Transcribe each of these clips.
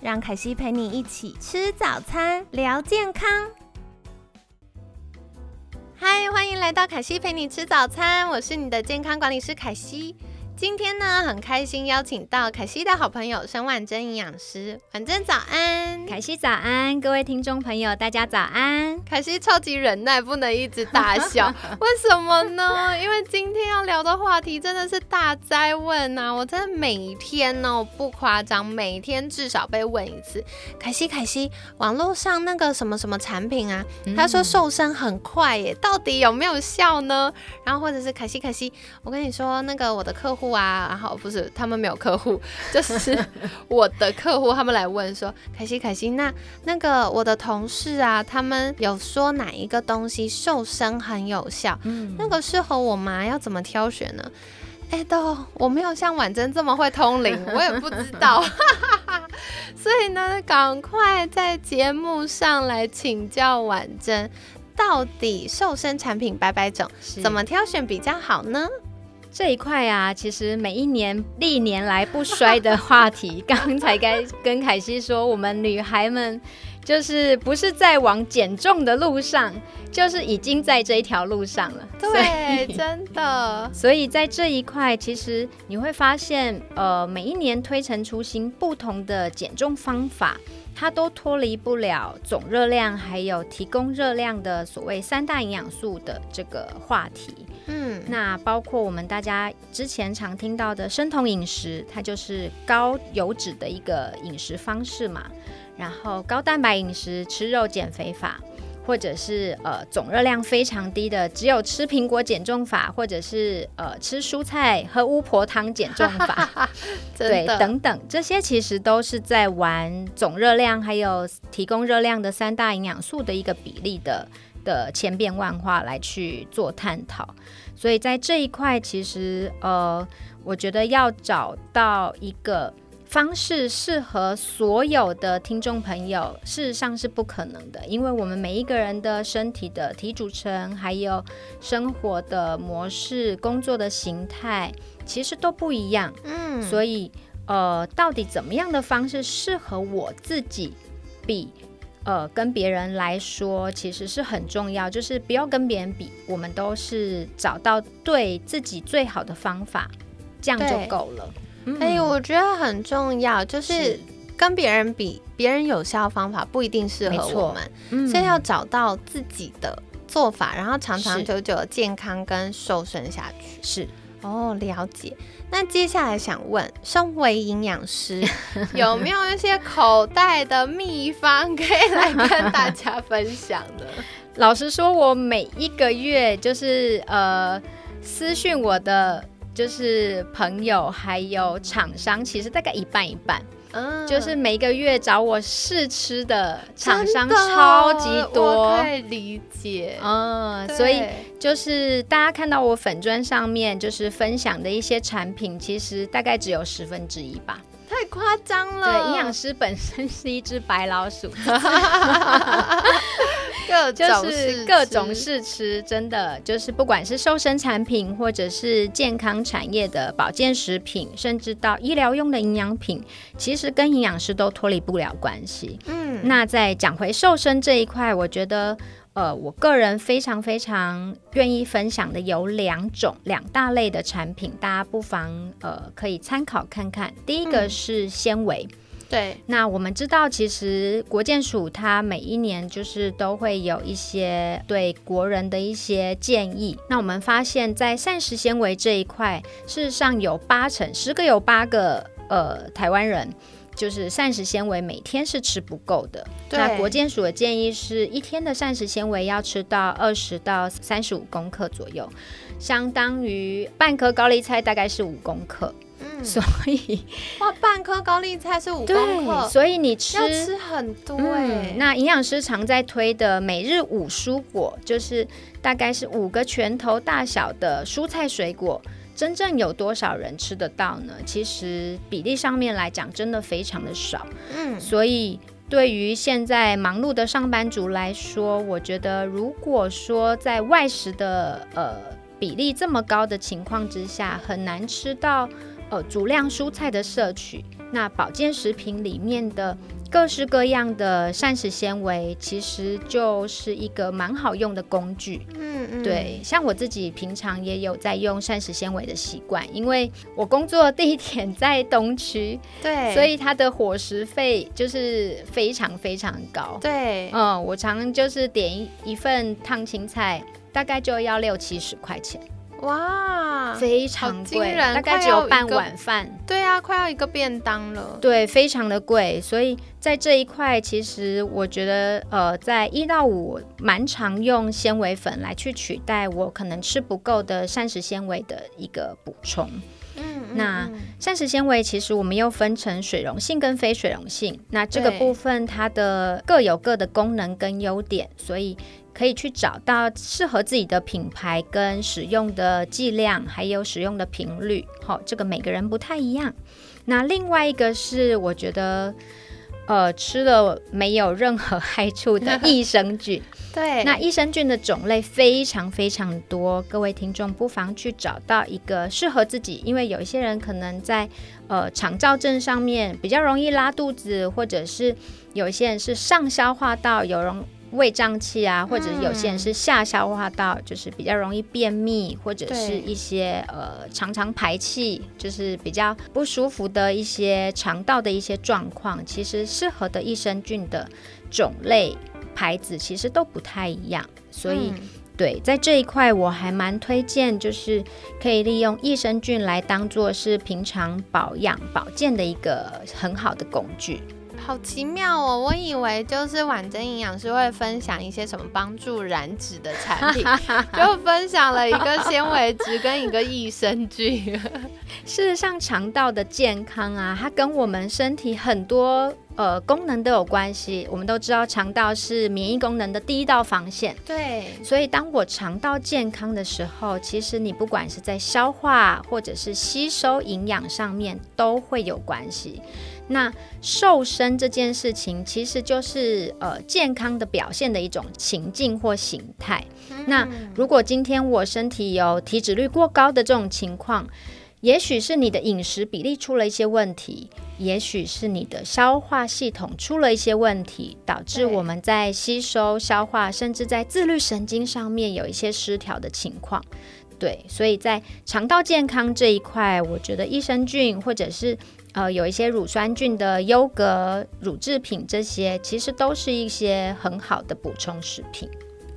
让凯西陪你一起吃早餐，聊健康。嗨，欢迎来到凯西陪你吃早餐，我是你的健康管理师凯西。今天呢，很开心邀请到凯西的好朋友沈婉珍营养师。婉珍早安，凯西早安，各位听众朋友，大家早安。凯西超级忍耐，不能一直大笑，为什么呢？因为今天要聊的话题真的是大灾问呐！我真的每天哦，不夸张，每天至少被问一次。凯西，凯西，网络上那个什么什么产品啊，他说瘦身很快耶，到底有没有效呢？然后或者是凯西，凯西，我跟你说，那个我的客户。啊，然后不是他们没有客户，就是我的客户，他们来问说，凯西凯西，那那个我的同事啊，他们有说哪一个东西瘦身很有效，嗯，那个适合我吗？要怎么挑选呢？哎，都我没有像婉珍这么会通灵，我也不知道，所以呢，赶快在节目上来请教婉珍，到底瘦身产品百百种，怎么挑选比较好呢？这一块啊，其实每一年历年来不衰的话题。刚才该跟凯西说，我们女孩们就是不是在往减重的路上，就是已经在这一条路上了。对，真的。所以在这一块，其实你会发现，呃，每一年推陈出新，不同的减重方法。它都脱离不了总热量，还有提供热量的所谓三大营养素的这个话题。嗯，那包括我们大家之前常听到的生酮饮食，它就是高油脂的一个饮食方式嘛。然后高蛋白饮食，吃肉减肥法。或者是呃总热量非常低的，只有吃苹果减重法，或者是呃吃蔬菜喝巫婆汤减重法，对，等等，这些其实都是在玩总热量还有提供热量的三大营养素的一个比例的的千变万化来去做探讨。所以在这一块，其实呃，我觉得要找到一个。方式适合所有的听众朋友，事实上是不可能的，因为我们每一个人的身体的体组成，还有生活的模式、工作的形态，其实都不一样。嗯，所以呃，到底怎么样的方式适合我自己，比呃跟别人来说，其实是很重要。就是不要跟别人比，我们都是找到对自己最好的方法，这样就够了。哎，我觉得很重要，就是跟别人比，别人有效方法不一定适合我们，所以要找到自己的做法，然后长长久久健康跟瘦身下去。是哦，了解。那接下来想问，身为营养师，有没有一些口袋的秘方可以来跟大家分享的？老实说，我每一个月就是呃私讯我的。就是朋友还有厂商，其实大概一半一半。嗯，就是每个月找我试吃的厂商超级多，可以理解。嗯，所以就是大家看到我粉砖上面就是分享的一些产品，其实大概只有十分之一吧。太夸张了！对，营养师本身是一只白老鼠。各就是各种试吃，真的就是不管是瘦身产品，或者是健康产业的保健食品，甚至到医疗用的营养品，其实跟营养师都脱离不了关系。嗯，那在讲回瘦身这一块，我觉得，呃，我个人非常非常愿意分享的有两种两大类的产品，大家不妨呃可以参考看看。第一个是纤维。对，那我们知道，其实国建署它每一年就是都会有一些对国人的一些建议。那我们发现，在膳食纤维这一块，事实上有八成，十个有八个，呃，台湾人就是膳食纤维每天是吃不够的。那国健署的建议是一天的膳食纤维要吃到二十到三十五公克左右，相当于半颗高丽菜大概是五公克。所以哇，半颗高丽菜是五公，克，所以你吃要吃很多哎、嗯，那营养师常在推的每日五蔬果，就是大概是五个拳头大小的蔬菜水果。真正有多少人吃得到呢？其实比例上面来讲，真的非常的少。嗯，所以对于现在忙碌的上班族来说，我觉得如果说在外食的呃比例这么高的情况之下，很难吃到呃足量蔬菜的摄取，那保健食品里面的各式各样的膳食纤维，其实就是一个蛮好用的工具。嗯嗯，对，像我自己平常也有在用膳食纤维的习惯，因为我工作地点在东区，对，所以它的伙食费就是非常非常高。对，嗯，我常就是点一一份烫青菜，大概就要六七十块钱，哇，非常贵，大概只有半碗饭。对啊，快要一个便当了。对，非常的贵，所以在这一块，其实我觉得，呃，在一到五蛮常用纤维粉来去取代我可能吃不够的膳食纤维的一个补充。嗯，嗯那嗯膳食纤维其实我们又分成水溶性跟非水溶性，那这个部分它的各有各的功能跟优点，所以可以去找到适合自己的品牌跟使用的剂量，还有使用的频率。好、这个每个人不太一样。那另外一个是我觉得。呃，吃了没有任何害处的 益生菌，对，那益生菌的种类非常非常多，各位听众不妨去找到一个适合自己，因为有一些人可能在呃肠燥症上面比较容易拉肚子，或者是有一些人是上消化道有容胃胀气啊，或者有些人是下消化道，就是比较容易便秘，或者是一些呃常常排气，就是比较不舒服的一些肠道的一些状况，其实适合的益生菌的种类牌子其实都不太一样，所以。嗯对，在这一块我还蛮推荐，就是可以利用益生菌来当做是平常保养保健的一个很好的工具。好奇妙哦！我以为就是婉珍营养师会分享一些什么帮助燃脂的产品，就分享了一个纤维质跟一个益生菌。事实上，肠道的健康啊，它跟我们身体很多呃功能都有关系。我们都知道，肠道是免疫功能的第一道防线。对，所以，当我肠道健康的时候，其实你不管是在消化或者是吸收营养上面都会有关系。那瘦身这件事情，其实就是呃健康的表现的一种情境或形态。那嗯如果今天我身体有体脂率过高的这种情况，也许是你的饮食比例出了一些问题，也许是你的消化系统出了一些问题，导致我们在吸收、消化，甚至在自律神经上面有一些失调的情况。对，所以在肠道健康这一块，我觉得益生菌或者是呃有一些乳酸菌的优格、乳制品这些，其实都是一些很好的补充食品。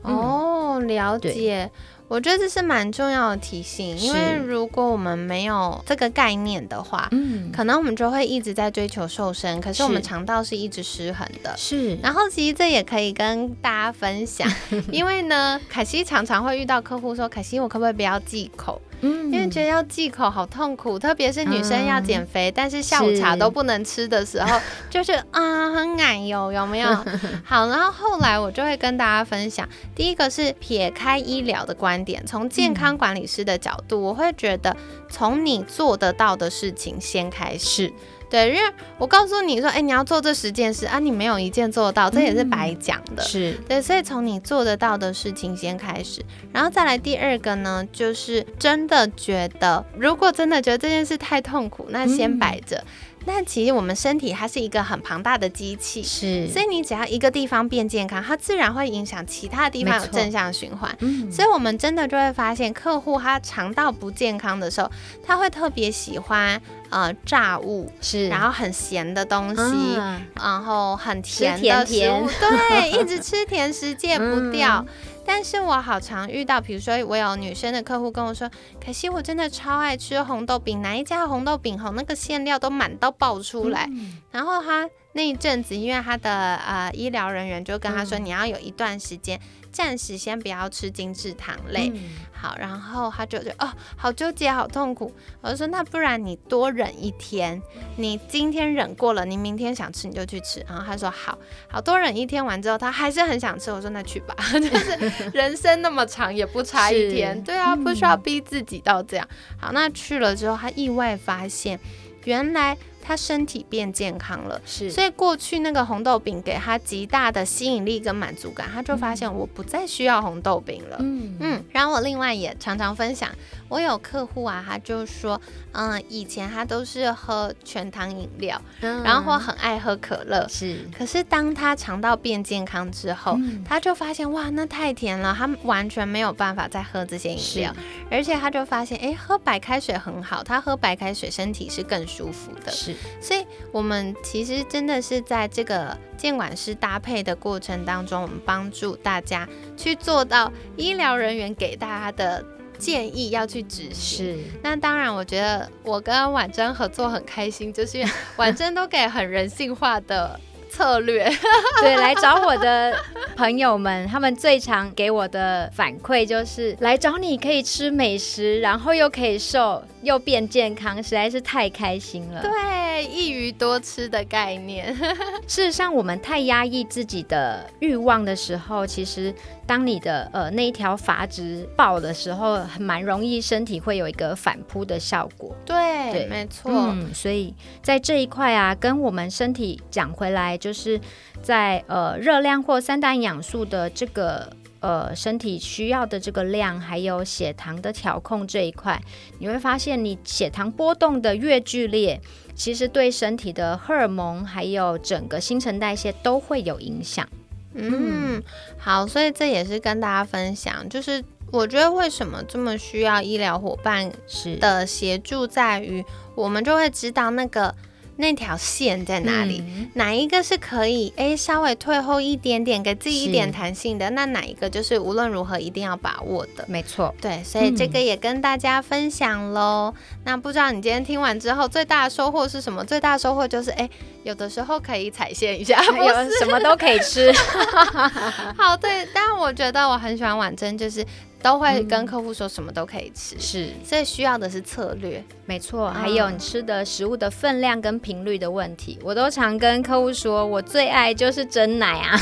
哦，了解。我觉得这是蛮重要的提醒，因为如果我们没有这个概念的话，嗯，可能我们就会一直在追求瘦身，可是我们肠道是一直失衡的。是然后其实这也可以跟大家分享，因为呢，凯西常常会遇到客户说：“凯西，我可不可以不要忌口？嗯因为觉得要忌口好痛苦，特别是女生要减肥，但是下午茶都不能吃的时候，就是 啊很奶油，有没有？好，然后后来我就会跟大家分享，第一个是撇开医疗的观点，从健康管理师的角度，我会觉得从你做得到的事情先开始。对，因为我告诉你说，哎，你要做这十件事啊，你没有一件做到，这也是白讲的。是对，所以从你做得到的事情先开始，然后再来第二个呢，就是真的觉得，如果真的觉得这件事太痛苦，那先嗯摆着。那其实我们身体它是一个很庞大的机器，是，所以你只要一个地方变健康，它自然会影响其他地方有正向循环。嗯。所以，我们真的就会发现，客户他肠道不健康的时候，他会特别喜欢呃炸物，是，然后很咸的东西，嗯然后很甜甜的食甜物，对，一直吃甜食戒不掉。嗯但是我好常遇到，比如说我有女生的客户跟我说，可惜我真的超爱吃红豆饼，哪一家红豆饼吼那个馅料都满到爆出来，嗯。然后她那一阵子，因为他的呃医疗人员就跟他说，嗯你要有一段时间暂时先不要吃精致糖类。嗯好，然后他就就哦，好纠结，好痛苦。我就说，那不然你多忍一天，你今天忍过了，你明天想吃你就去吃。然后他说好，好多忍一天完之后，他还是很想吃。我说那去吧，就是 人生那么长，也不差一天，对啊，不需要嗯逼自己到这样。好，那去了之后，他意外发现，原来他身体变健康了。是，所以过去那个红豆饼给他极大的吸引力跟满足感，他就发现我不再需要红豆饼了。嗯嗯，然后我另外也常常分享，我有客户啊，他就说，嗯，以前他都是喝全糖饮料，嗯然后很爱喝可乐，是可是当他肠道变健康之后，嗯他就发现哇，那太甜了，他完全没有办法再喝这些饮料，而且他就发现，哎，喝白开水很好，他喝白开水身体是更舒服的。是所以，我们其实真的是在这个监管师搭配的过程当中，我们帮助大家去做到医疗人员给大家的建议要去执行。是那当然，我觉得我跟婉珍合作很开心，就是婉珍都给很人性化的策略。对，来找我的朋友们，他们最常给我的反馈就是来找你可以吃美食，然后又可以瘦，又变健康，实在是太开心了。对，一鱼多吃的概念。事实上，我们太压抑自己的欲望的时候，其实当你的呃那一条阀值爆的时候，很蛮容易身体会有一个反扑的效果。对，对没错。嗯，所以在这一块啊，跟我们身体讲回来，就是在呃热量或三大营养素的这个呃身体需要的这个量，还有血糖的调控这一块，你会发现你血糖波动的越剧烈，其实对身体的荷尔蒙还有整个新陈代谢都会有影响。嗯，好，所以这也是跟大家分享，就是我觉得为什么这么需要医疗伙伴是的协助，在于我们就会知道那个那条线在哪里。嗯哪一个是可以诶稍微退后一点点，给自己一点弹性的？那哪一个就是无论如何一定要把握的？没错。对，所以这个也跟大家分享喽。那不知道你今天听完之后最大的收获是什么？最大的收获就是，诶，有的时候可以踩线一下，不有什么都可以吃，好，对，但我觉得我很喜欢婉珍，就是都会跟嗯。客户说什么都可以吃，是。所以需要的是策略。没错，还有你吃的食物的分量跟频率的问题，我都常跟客户说，我最爱就是真奶啊，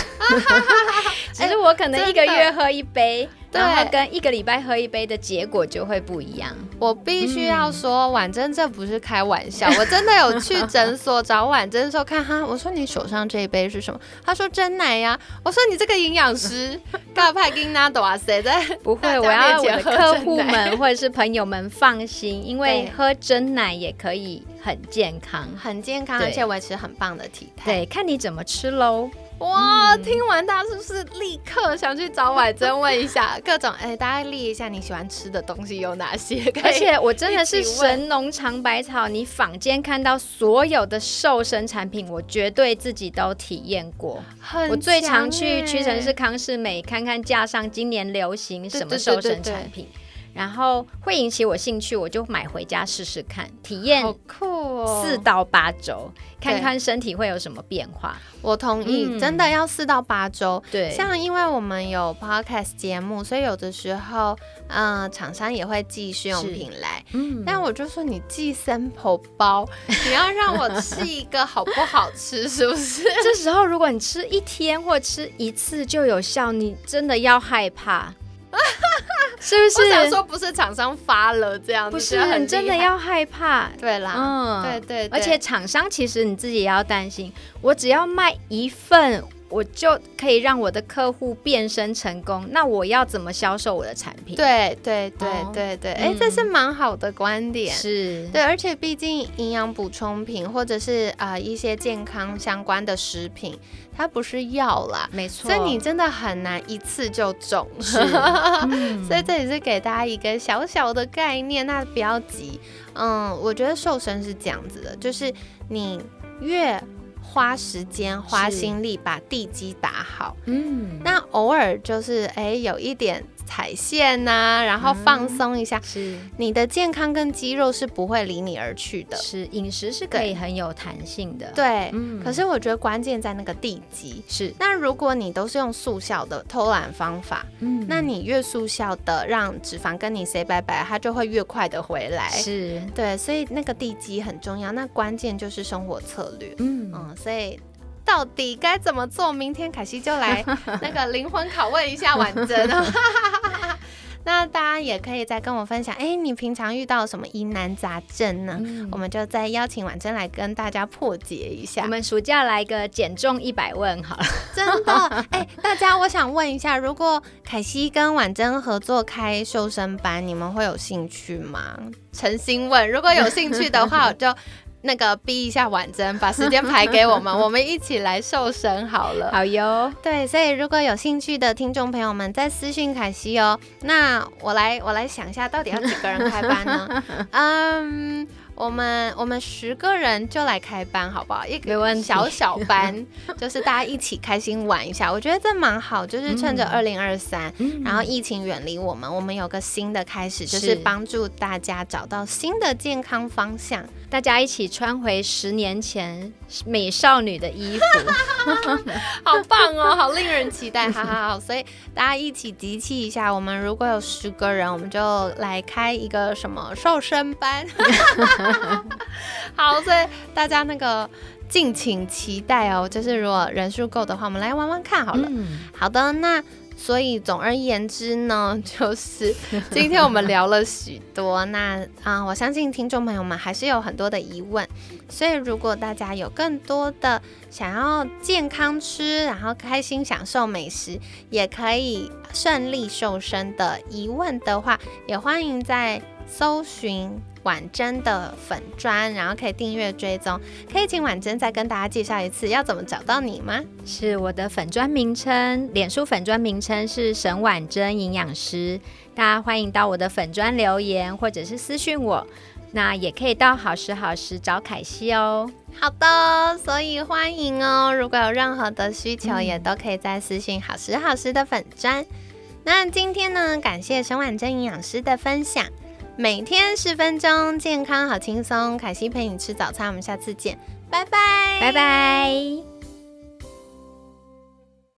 其实我可能一个月喝一杯，对然后跟一个礼拜喝一杯的结果就会不一样。我必须要说，婉珍这不是开玩笑，我真的有去诊所找婉珍的时候看哈，我说你手上这一杯是什么？他说真奶呀、我说你这个营养师，告派金纳朵啊，谁在？不会，我要我的客户们 或者是朋友们放心，因为喝真奶也可以很健康。很健康，而且维持很棒的体态。对，看你怎么吃喽。哇，嗯听完大家是不是立刻想去找婉珍问一下 各种？哎，大家列一下你喜欢吃的东西有哪些？而且我真的是神农尝百草，你坊间看到所有的瘦身产品，我绝对自己都体验过。很我最常去哎屈臣氏、康士美看看架上今年流行什么瘦身产品，然后会引起我兴趣，我就买回家试试看，体验好酷哦！四到八周，看看身体会有什么变化。我同意，嗯真的要四到八周。对，像因为我们有 podcast 节目，所以有的时候，嗯、厂商也会寄试用品来。嗯但我就说你寄 sample 包，你要让我吃一个好不好吃，是不是？这时候如果你吃一天或吃一次就有效，你真的要害怕。是不是我想是？说不是厂商发了这样，不你觉得是，很你真的要害怕。对啦，嗯，对对对而且厂商其实你自己也要担心，我只要卖一份，我就可以让我的客户变身成功，那我要怎么销售我的产品？，对对对哦对对，哎、嗯这是蛮好的观点。是，对，而且毕竟营养补充品或者是啊、呃一些健康相关的食品，它不是药啦，没错。所以你真的很难一次就中。嗯 所以这也是给大家一个小小的概念，那不要急。嗯，我觉得瘦身是这样子的，就是你越花时间、花心力把地基打好，嗯，那偶尔就是哎有一点踩线呐、然后放松一下，是你的健康跟肌肉是不会离你而去的。是，饮食是可以很有弹性的。，对，嗯可是我觉得关键在那个地基。是，那如果你都是用速效的偷懒方法，嗯那你越速效的让脂肪跟你 say 拜拜，它就会越快的回来。是，对，所以那个地基很重要。那关键就是生活策略。嗯嗯，所以到底该怎么做？明天凯西就来 那个灵魂拷问一下婉珍。那大家也可以再跟我分享，哎，你平常遇到什么疑难杂症呢？嗯我们就再邀请婉珍来跟大家破解一下我。们暑假来个减重一百问好了。真的，哎、大家，我想问一下，如果凯西跟婉珍合作开瘦身班，你们会有兴趣吗？诚心问，如果有兴趣的话，我就那个逼一下婉珍，把时间排给我们，我们一起来瘦身好了。好哟，对，所以如果有兴趣的听众朋友们，再私信凯西哦。那我来，我来想一下，到底要几个人开班呢？嗯，我们我们十个人就来开班，好不好？一个小小班，就是大家一起开心玩一下，我觉得这蛮好。就是趁着二零二三，嗯然后疫情远离我们，我们有个新的开始，就是是帮助大家找到新的健康方向。大家一起穿回十年前美少女的衣服。好棒哦，好令人期待，好好好，所以大家一起集气一下。我们如果有十个人，我们就来开一个什么瘦身班。好，所以大家那个敬请期待哦。就是如果人数够的话，我们来玩玩看好了。嗯，好的，那所以总而言之呢，就 是今天我们聊了许多。那啊、我相信听众朋友们还是有很多的疑问，所以如果大家有更多的想要健康吃，然后开心享受美食，也可以顺利瘦身的疑问的话，也欢迎在搜寻。婉珍的粉砖，然后可以订阅追踪，可以请婉珍再跟大家介绍一次要怎么找到你吗？是我的粉砖名称，脸书粉砖名称是沈婉珍营养师，大家欢迎到我的粉砖留言或者是私讯我，那也可以到好时好时找凯西哦。好的，所以欢迎哦。如果有任何的需求，嗯也都可以在私信好时好时的粉砖。那今天呢，感谢沈婉珍营养师的分享，每天十分钟，健康好轻松。凯西陪你吃早餐，我们下次见，拜拜，拜拜。